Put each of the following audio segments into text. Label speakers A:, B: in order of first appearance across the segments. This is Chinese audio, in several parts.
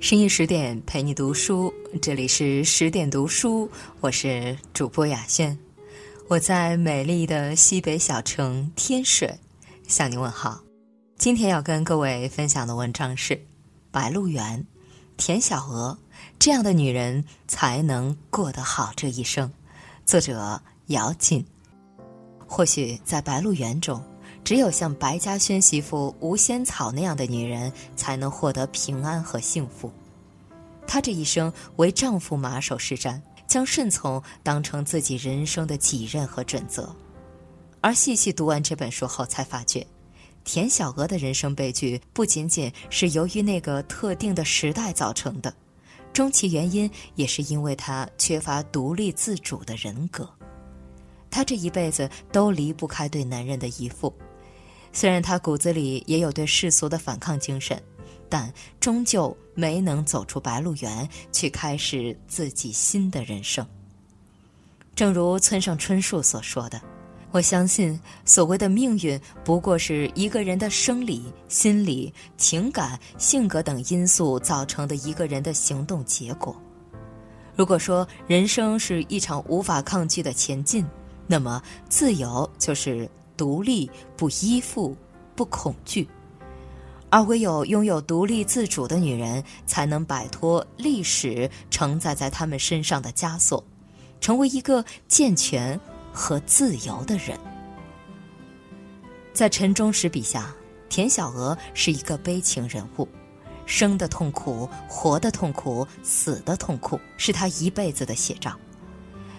A: 深夜十点陪你读书，这里是十点读书，我是主播雅轩，我在美丽的西北小城天水向你问好。今天要跟各位分享的文章是《白鹿原》，田小娥这样的女人才能过得好这一生。作者姚锦。或许在《白鹿原》中。只有像白嘉轩媳妇吴仙草那样的女人，才能获得平安和幸福。她这一生为丈夫马首是瞻，将顺从当成自己人生的己任和准则。而细细读完这本书后，才发觉，田小娥的人生悲剧不仅仅是由于那个特定的时代造成的，终其原因也是因为她缺乏独立自主的人格。她这一辈子都离不开对男人的依附。虽然他骨子里也有对世俗的反抗精神，但终究没能走出白鹿原，去开始自己新的人生。正如村上春树所说的：“我相信，所谓的命运，不过是一个人的生理、心理、情感、性格等因素造成的一个人的行动结果。如果说人生是一场无法抗拒的前进，那么自由就是。”独立不依附，不恐惧，而唯有拥有独立自主的女人，才能摆脱历史承载在她们身上的枷锁，成为一个健全和自由的人。在陈忠实笔下，田小娥是一个悲情人物，生的痛苦，活的痛苦，死的痛苦，是她一辈子的写照。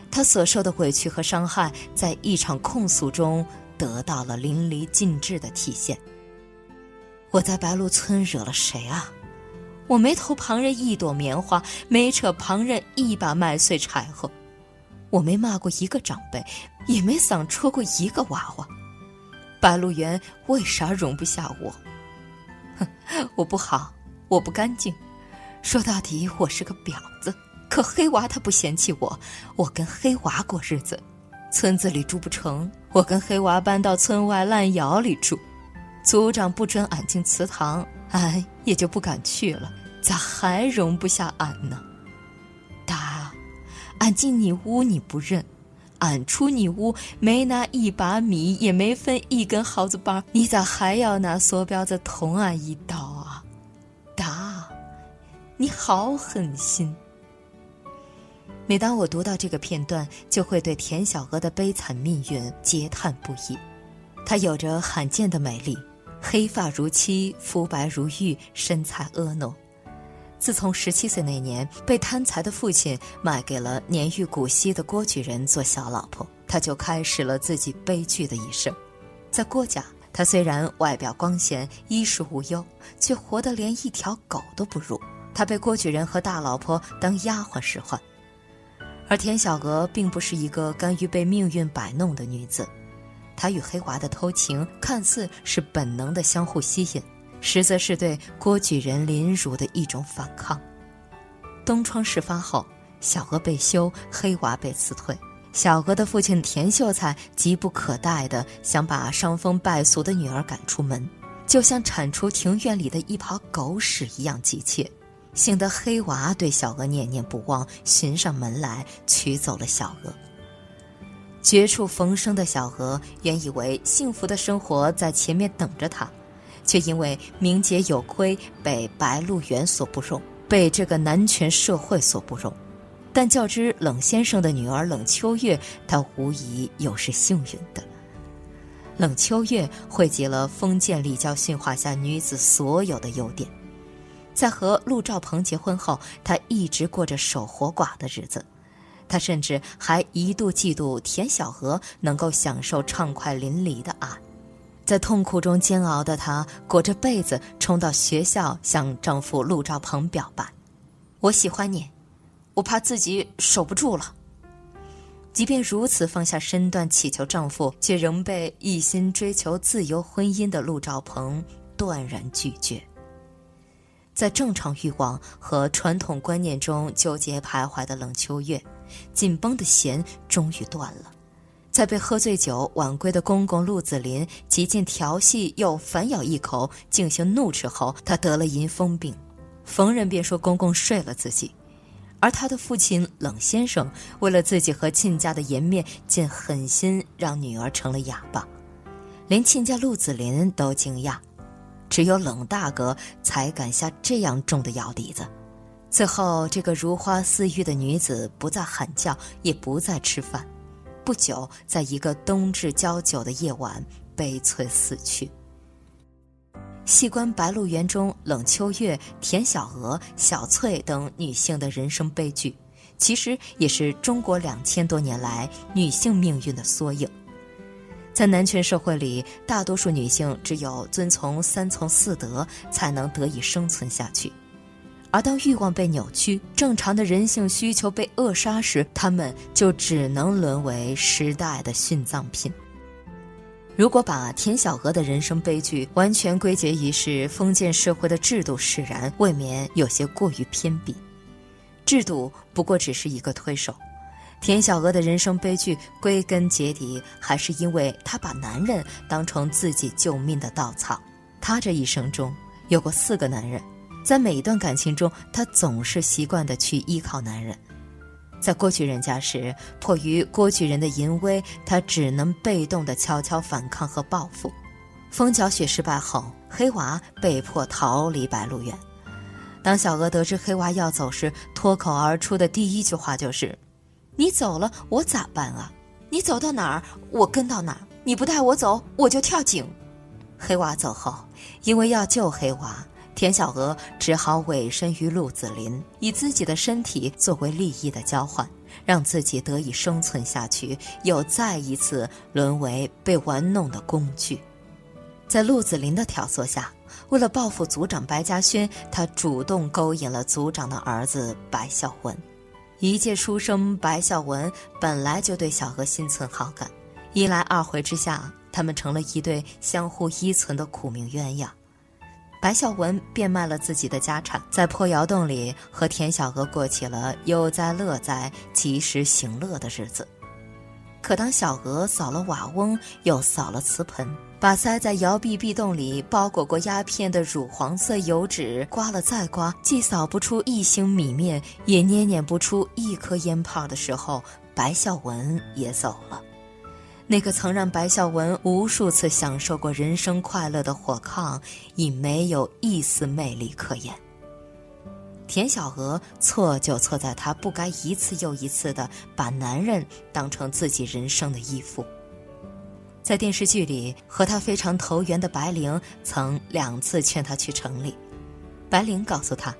A: 她所受的委屈和伤害，在一场控诉中。得到了淋漓尽致的体现。我在白鹿村惹了谁啊？我没偷旁人一朵棉花，没扯旁人一把麦穗柴禾，我没骂过一个长辈，也没嗓戳过一个娃娃。白鹿原为啥容不下我？哼，我不好，我不干净，说到底我是个婊子。可黑娃他不嫌弃我，我跟黑娃过日子。村子里住不成，我跟黑娃搬到村外烂窑里住。族长不准俺进祠堂，俺也就不敢去了。咋还容不下俺呢？答，俺进你屋你不认，俺出你屋没拿一把米，也没分一根蒿子棒，你咋还要拿梭镖子捅俺一刀啊？答，你好狠心。每当我读到这个片段，就会对田小娥的悲惨命运嗟叹不已。她有着罕见的美丽，黑发如漆，肤白如玉，身材婀娜。自从十七岁那年被贪财的父亲卖给了年逾古稀的郭举人做小老婆，她就开始了自己悲剧的一生。在郭家，她虽然外表光鲜，衣食无忧，却活得连一条狗都不如。她被郭举人和大老婆当丫鬟使唤。而田小娥并不是一个甘于被命运摆弄的女子，她与黑娃的偷情看似是本能的相互吸引，实则是对郭举人凌辱的一种反抗。东窗事发后，小娥被休，黑娃被辞退。小娥的父亲田秀才急不可待地想把伤风败俗的女儿赶出门，就像铲除庭院里的一泡狗屎一样急切。幸得黑娃对小娥念念不忘，寻上门来娶走了小娥。绝处逢生的小娥原以为幸福的生活在前面等着她，却因为名节有亏，被白鹿原所不容，被这个男权社会所不容。但较之冷先生的女儿冷秋月，她无疑又是幸运的。冷秋月汇集了封建礼教驯化下女子所有的优点。在和陆兆鹏结婚后，他一直过着守活寡的日子。他甚至还一度嫉妒田小娥能够享受畅快淋漓的爱。在痛苦中煎熬的她，裹着被子冲到学校向丈夫陆兆鹏表白：“我喜欢你，我怕自己守不住了。”即便如此放下身段祈求丈夫，却仍被一心追求自由婚姻的陆兆鹏断然拒绝。在正常欲望和传统观念中纠结徘徊的冷秋月，紧绷的弦终于断了。在被喝醉酒晚归的公公陆子霖极尽调戏又反咬一口，进行怒斥后，他得了银风病，逢人便说公公睡了自己。而他的父亲冷先生为了自己和亲家的颜面，竟狠心让女儿成了哑巴，连亲家陆子霖都惊讶，只有冷大哥才敢下这样重的药底子。最后，这个如花似玉的女子不再喊叫，也不再吃饭，不久，在一个冬至交酒的夜晚，悲催死去。细观《白鹿原》中冷秋月、田小娥、小翠等女性的人生悲剧，其实也是中国两千多年来女性命运的缩影。在男权社会里，大多数女性只有遵从三从四德，才能得以生存下去。而当欲望被扭曲，正常的人性需求被扼杀时，她们就只能沦为时代的殉葬品。如果把田小娥的人生悲剧完全归结于是封建社会的制度使然，未免有些过于偏僻。制度不过只是一个推手，田小娥的人生悲剧归根结底还是因为她把男人当成自己救命的稻草。她这一生中有过四个男人，在每一段感情中，她总是习惯的去依靠男人。在郭举人家时，迫于郭举人的淫威，他只能被动的悄悄反抗和报复。风搅雪失败后，黑娃被迫逃离白鹿原。当小娥得知黑娃要走时，脱口而出的第一句话就是：“你走了，我咋办啊？你走到哪儿，我跟到哪儿。你不带我走，我就跳井。”黑娃走后，因为要救黑娃。田小娥只好委身于陆子霖，以自己的身体作为利益的交换，让自己得以生存下去，又再一次沦为被玩弄的工具。在陆子霖的挑唆下，为了报复族长白嘉轩，他主动勾引了族长的儿子白孝文。一介书生白孝文本来就对小娥心存好感，一来二回之下，他们成了一对相互依存的苦命鸳鸯。白孝文变卖了自己的家产，在破窑洞里和田小娥过起了悠哉乐哉、及时行乐的日子。可当小娥扫了瓦瓮，又扫了瓷盆，把塞在窑壁壁洞里包裹过鸦片的乳黄色油纸刮了再刮，既扫不出一星米面，也捏捻不出一颗烟泡的时候，白孝文也走了。那个曾让白孝文无数次享受过人生快乐的火炕，已没有一丝魅力可言。田小娥错就错在她不该一次又一次的把男人当成自己人生的依附。在电视剧里，和他非常投缘的白灵曾两次劝他去城里，白灵告诉他，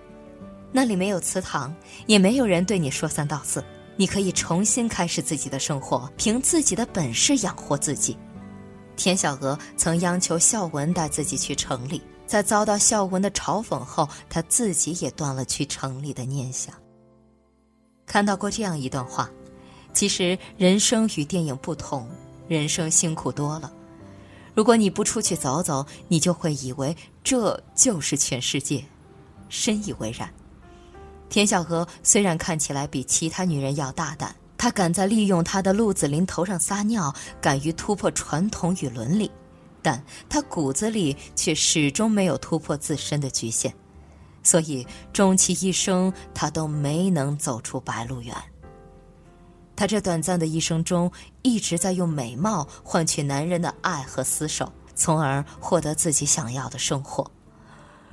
A: 那里没有祠堂，也没有人对你说三道四。你可以重新开始自己的生活，凭自己的本事养活自己。田小娥曾央求孝文带自己去城里，在遭到孝文的嘲讽后，她自己也断了去城里的念想。看到过这样一段话：其实人生与电影不同，人生辛苦多了。如果你不出去走走，你就会以为这就是全世界，深以为然。田小娥虽然看起来比其他女人要大胆，她敢在利用她的陆子霖头上撒尿，敢于突破传统与伦理，但她骨子里却始终没有突破自身的局限，所以终其一生，她都没能走出白鹿原。她这短暂的一生中，一直在用美貌换取男人的爱和厮守，从而获得自己想要的生活。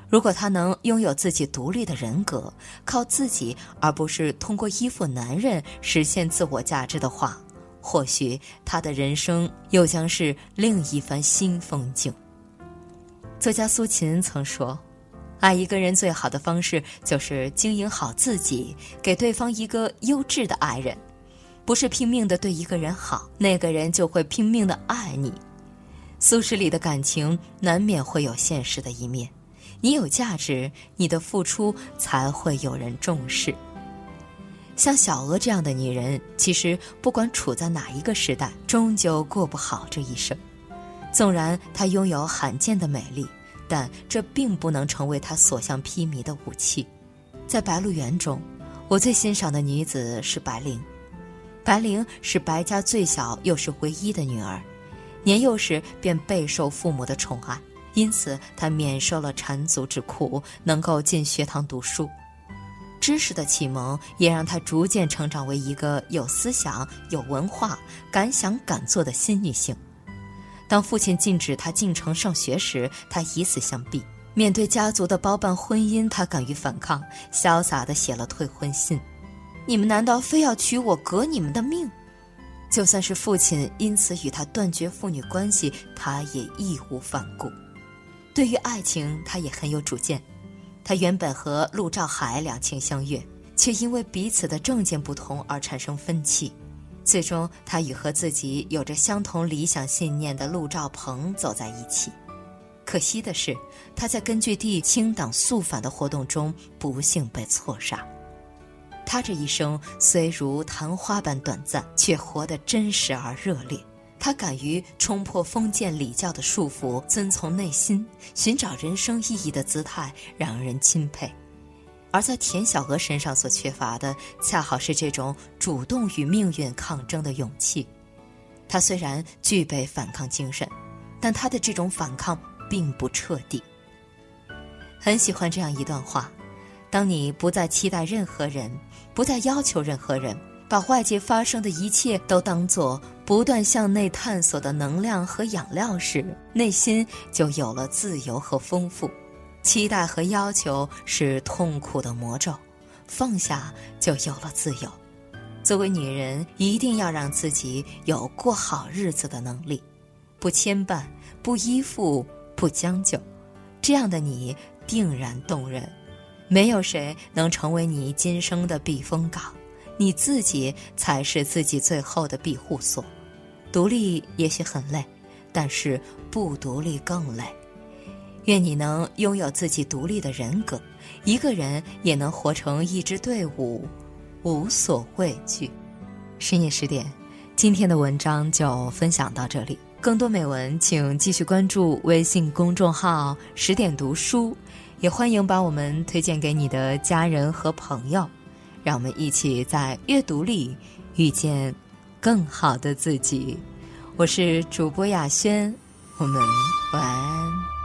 A: 如果她能拥有自己独立的人格，靠自己而不是通过依附男人实现自我价值的话，或许她的人生又将是另一番新风景。作家苏秦曾说：“爱一个人最好的方式就是经营好自己，给对方一个优质的爱人，不是拼命的对一个人好，那个人就会拼命的爱你。”苏轼里的感情难免会有现实的一面。你有价值，你的付出才会有人重视。像小娥这样的女人，其实不管处在哪一个时代，终究过不好这一生。纵然她拥有罕见的美丽，但这并不能成为她所向披靡的武器。在《白鹿原》中，我最欣赏的女子是白灵。白灵是白家最小又是唯一的女儿，年幼时便备受父母的宠爱。因此她免受了缠足之苦，能够进学堂读书。知识的启蒙也让她逐渐成长为一个有思想、有文化、敢想敢做的新女性。当父亲禁止她进城上学时，她以死相逼。面对家族的包办婚姻，她敢于反抗，潇洒地写了退婚信。你们难道非要娶我革你们的命？就算是父亲因此与他断绝父女关系，他也义无反顾。对于爱情，他也很有主见。他原本和陆兆海两情相悦，却因为彼此的政见不同而产生分歧。最终，他与和自己有着相同理想信念的陆兆鹏走在一起。可惜的是，他在根据地清党肃反的活动中不幸被错杀。他这一生虽如昙花般短暂，却活得真实而热烈。他敢于冲破封建礼教的束缚，遵从内心，寻找人生意义的姿态让人钦佩。而在田小娥身上所缺乏的，恰好是这种主动与命运抗争的勇气。他虽然具备反抗精神，但他的这种反抗并不彻底。很喜欢这样一段话：当你不再期待任何人，不再要求任何人。把外界发生的一切都当作不断向内探索的能量和养料时，内心就有了自由和丰富。期待和要求是痛苦的魔咒，放下就有了自由。作为女人，一定要让自己有过好日子的能力，不牵绊，不依附，不将就。这样的你定然动人，没有谁能成为你今生的避风港。你自己才是自己最后的庇护所。独立也许很累，但是不独立更累。愿你能拥有自己独立的人格，一个人也能活成一支队伍，无所畏惧。深夜十点，今天的文章就分享到这里。更多美文，请继续关注微信公众号“十点读书”，也欢迎把我们推荐给你的家人和朋友。让我们一起在阅读里遇见更好的自己。我是主播雅轩，我们晚安。